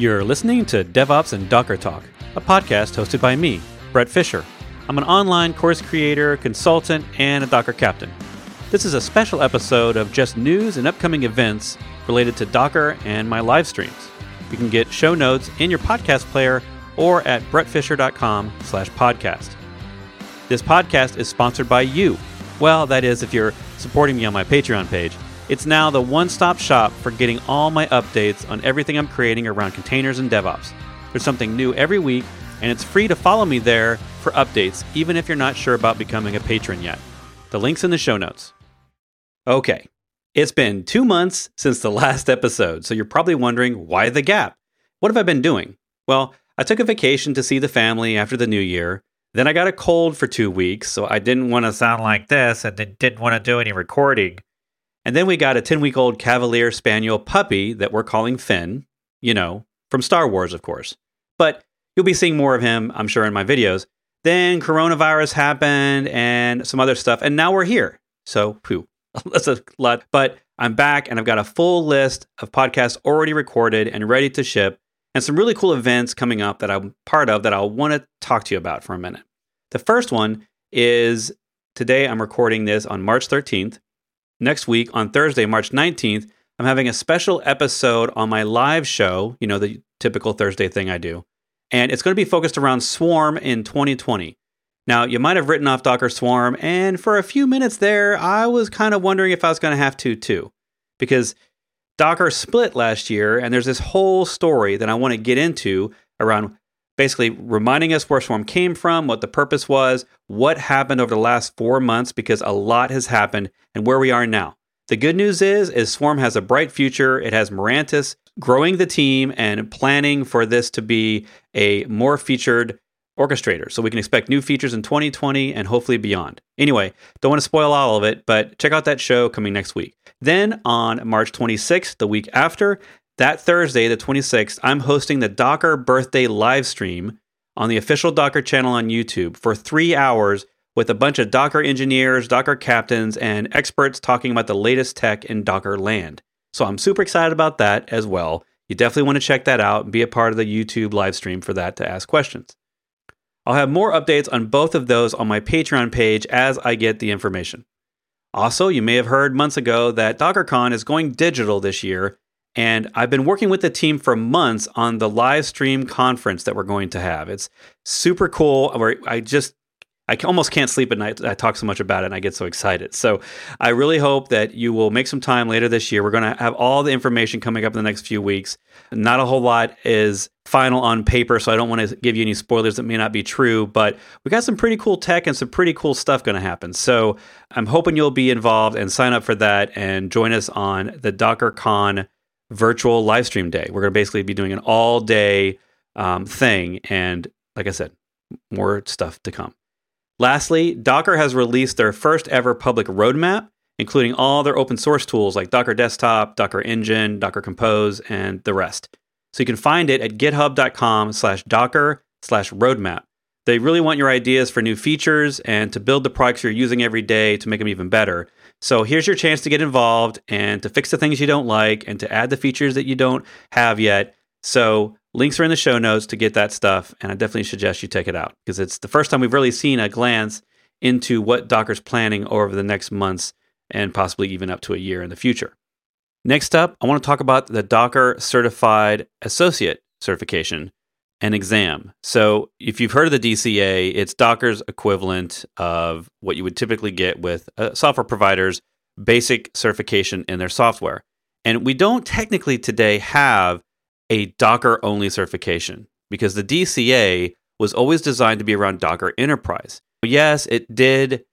You're listening to DevOps and Docker Talk, a podcast hosted by me, Bret Fisher. I'm an online course creator, consultant, and a Docker captain. This is a special episode of just news and upcoming events related to Docker and my live streams. You can get show notes in your podcast player or at bretfisher.com slash podcast. This podcast is sponsored by you. Well, that is if you're supporting me on my Patreon page. It's now the one stop shop for getting all my updates on everything I'm creating around containers and DevOps. There's something new every week, and it's free to follow me there for updates, even if you're not sure about becoming a patron yet. The link's in the show notes. Okay, it's been two months since the last episode, so you're probably wondering why the gap? What have I been doing? Well, I took a vacation to see the family after the new year. Then I got a cold for two weeks, so I didn't want to sound like this and didn't want to do any recording. And then we got a 10 week old Cavalier Spaniel puppy that we're calling Finn, you know, from Star Wars, of course. But you'll be seeing more of him, I'm sure, in my videos. Then coronavirus happened and some other stuff, and now we're here. So, phew, that's a lot. But I'm back and I've got a full list of podcasts already recorded and ready to ship, and some really cool events coming up that I'm part of that I'll want to talk to you about for a minute. The first one is today I'm recording this on March 13th. Next week, on Thursday, March 19th, I'm having a special episode on my live show, you know, the typical Thursday thing I do. And it's going to be focused around Swarm in 2020. Now, you might have written off Docker Swarm, and for a few minutes there, I was kind of wondering if I was going to have to too. Because Docker split last year, and there's this whole story that I want to get into around basically reminding us where Swarm came from, what the purpose was, what happened over the last four months, because a lot has happened, and where we are now. The good news is, is Swarm has a bright future. It has Mirantis growing the team and planning for this to be a more featured orchestrator. So we can expect new features in 2020 and hopefully beyond. Anyway, don't want to spoil all of it, but check out that show coming next week. Then on March 26th, the week after, that Thursday, the 26th, I'm hosting the Docker birthday live stream on the official Docker channel on YouTube for three hours with a bunch of Docker engineers, Docker captains, and experts talking about the latest tech in Docker land. So I'm super excited about that as well. You definitely want to check that out and be a part of the YouTube live stream for that to ask questions. I'll have more updates on both of those on my Patreon page as I get the information. Also, you may have heard months ago that DockerCon is going digital this year and I've been working with the team for months on the live stream conference that we're going to have. It's super cool. Where I just I almost can't sleep at night. I talk so much about it and I get so excited. So I really hope that you will make some time later this year. We're going to have all the information coming up in the next few weeks. Not a whole lot is final on paper, so I don't want to give you any spoilers that may not be true, but we got some pretty cool tech and some pretty cool stuff going to happen. So I'm hoping you'll be involved and sign up for that and join us on the DockerCon virtual live stream day. We're going to basically be doing an all day um, thing. And like I said, more stuff to come. Lastly, Docker has released their first ever public roadmap, including all their open source tools like Docker Desktop, Docker Engine, Docker Compose, and the rest. So you can find it at github.com slash docker slash roadmap. They really want your ideas for new features and to build the products you're using every day to make them even better. So here's your chance to get involved and to fix the things you don't like and to add the features that you don't have yet. So links are in the show notes to get that stuff. And I definitely suggest you take it out because it's the first time we've really seen a glance into what Docker's planning over the next months and possibly even up to a year in the future. Next up, I want to talk about the Docker Certified Associate certification and exam. So, if you've heard of the DCA, it's Docker's equivalent of what you would typically get with uh, software providers' basic certification in their software. And we don't technically today have a Docker only certification because the DCA was always designed to be around Docker Enterprise. Yes, it did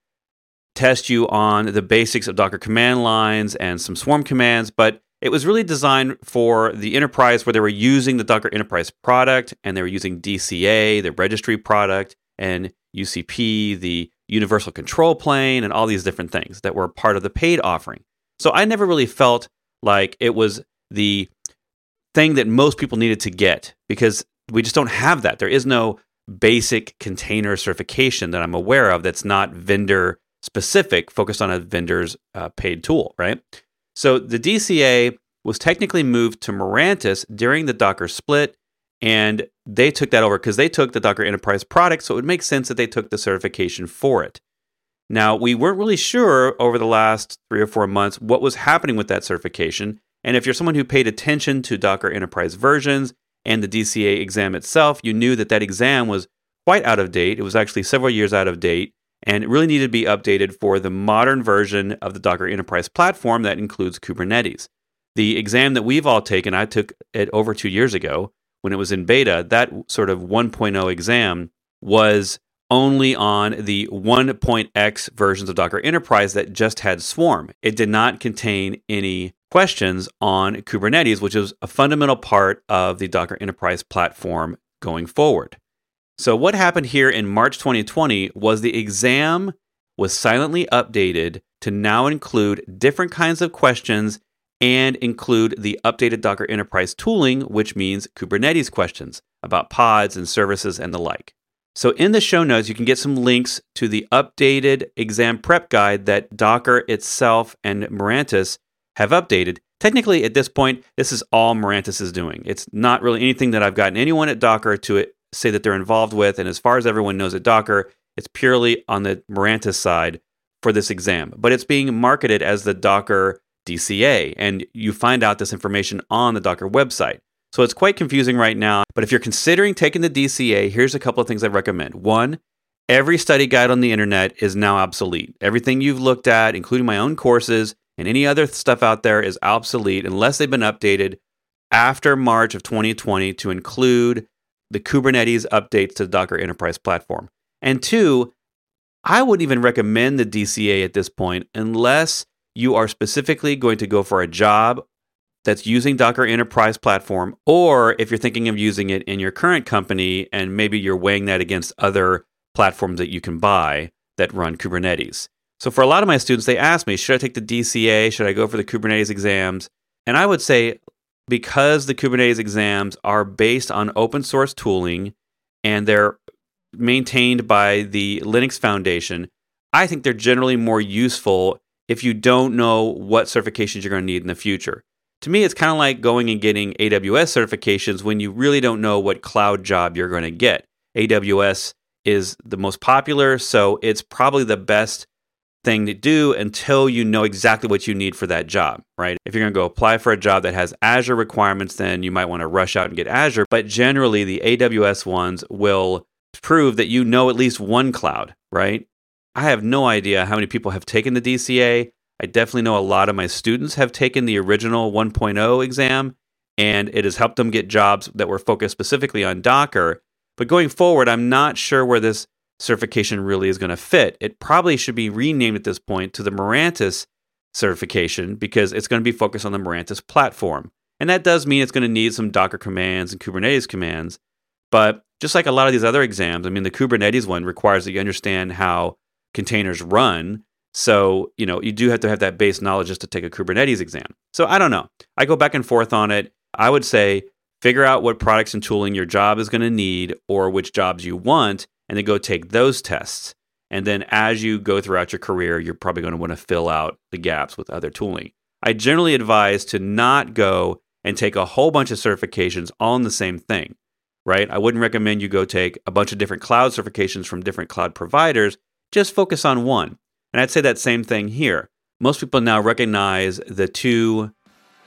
test you on the basics of Docker command lines and some swarm commands, but it was really designed for the enterprise where they were using the Docker Enterprise product and they were using DCA, the registry product, and UCP, the universal control plane, and all these different things that were part of the paid offering. So I never really felt like it was the thing that most people needed to get because we just don't have that. There is no basic container certification that I'm aware of that's not vendor specific, focused on a vendor's uh, paid tool, right? So the DCA was technically moved to Mirantis during the Docker split, and they took that over because they took the Docker Enterprise product, so it would make sense that they took the certification for it. Now, we weren't really sure over the last three or four months what was happening with that certification. And if you're someone who paid attention to Docker Enterprise versions and the DCA exam itself, you knew that that exam was quite out of date. It was actually several years out of date and it really needed to be updated for the modern version of the Docker Enterprise platform that includes Kubernetes. The exam that we've all taken, I took it over two years ago when it was in beta, that sort of 1.0 exam was only on the 1.x versions of Docker Enterprise that just had Swarm. It did not contain any questions on Kubernetes, which is a fundamental part of the Docker Enterprise platform going forward. So, what happened here in March 2020 was the exam was silently updated to now include different kinds of questions and include the updated Docker Enterprise tooling, which means Kubernetes questions about pods and services and the like. So, in the show notes, you can get some links to the updated exam prep guide that Docker itself and Mirantis have updated. Technically, at this point, this is all Mirantis is doing. It's not really anything that I've gotten anyone at Docker to say that they're involved with. And as far as everyone knows at Docker, it's purely on the Mirantis side for this exam. But it's being marketed as the Docker DCA. And you find out this information on the Docker website. So it's quite confusing right now. But if you're considering taking the DCA, here's a couple of things I recommend. One, every study guide on the internet is now obsolete. Everything you've looked at, including my own courses and any other stuff out there, is obsolete unless they've been updated after March of 2020 to include the Kubernetes updates to the Docker Enterprise platform. And two, I wouldn't even recommend the DCA at this point unless you are specifically going to go for a job that's using Docker Enterprise platform, or if you're thinking of using it in your current company and maybe you're weighing that against other platforms that you can buy that run Kubernetes. So for a lot of my students, they ask me, should I take the DCA? Should I go for the Kubernetes exams? And I would say, because the Kubernetes exams are based on open source tooling and they're maintained by the Linux Foundation, I think they're generally more useful if you don't know what certifications you're going to need in the future to me, it's kind of like going and getting AWS certifications when you really don't know what cloud job you're going to get. AWS is the most popular, so it's probably the best thing to do until you know exactly what you need for that job, right? If you're going to go apply for a job that has Azure requirements, then you might want to rush out and get Azure. But generally, the AWS ones will prove that you know at least one cloud, right? I have no idea how many people have taken the DCA. I definitely know a lot of my students have taken the original 1.0 exam, and it has helped them get jobs that were focused specifically on Docker. But going forward, I'm not sure where this certification really is going to fit. It probably should be renamed at this point to the Mirantis certification because it's going to be focused on the Mirantis platform. And that does mean it's going to need some Docker commands and Kubernetes commands. But just like a lot of these other exams, I mean, the Kubernetes one requires that you understand how containers run. So, you know, you do have to have that base knowledge just to take a Kubernetes exam. So, I don't know. I go back and forth on it. I would say figure out what products and tooling your job is going to need or which jobs you want, and then go take those tests. And then as you go throughout your career, you're probably going to want to fill out the gaps with other tooling. I generally advise to not go and take a whole bunch of certifications on the same thing, right? I wouldn't recommend you go take a bunch of different cloud certifications from different cloud providers. Just focus on one. And I'd say that same thing here. Most people now recognize the two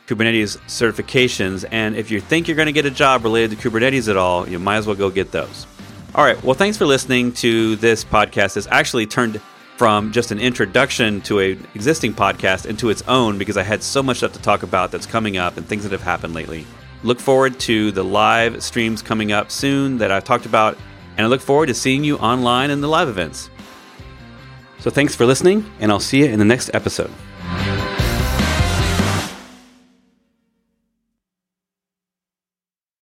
Kubernetes certifications, and if you think you're going to get a job related to Kubernetes at all, you might as well go get those. All right, well, thanks for listening to this podcast. It's actually turned from just an introduction to an existing podcast into its own because I had so much stuff to talk about that's coming up and things that have happened lately. Look forward to the live streams coming up soon that I've talked about, and I look forward to seeing you online in the live events. So thanks for listening, and I'll see you in the next episode.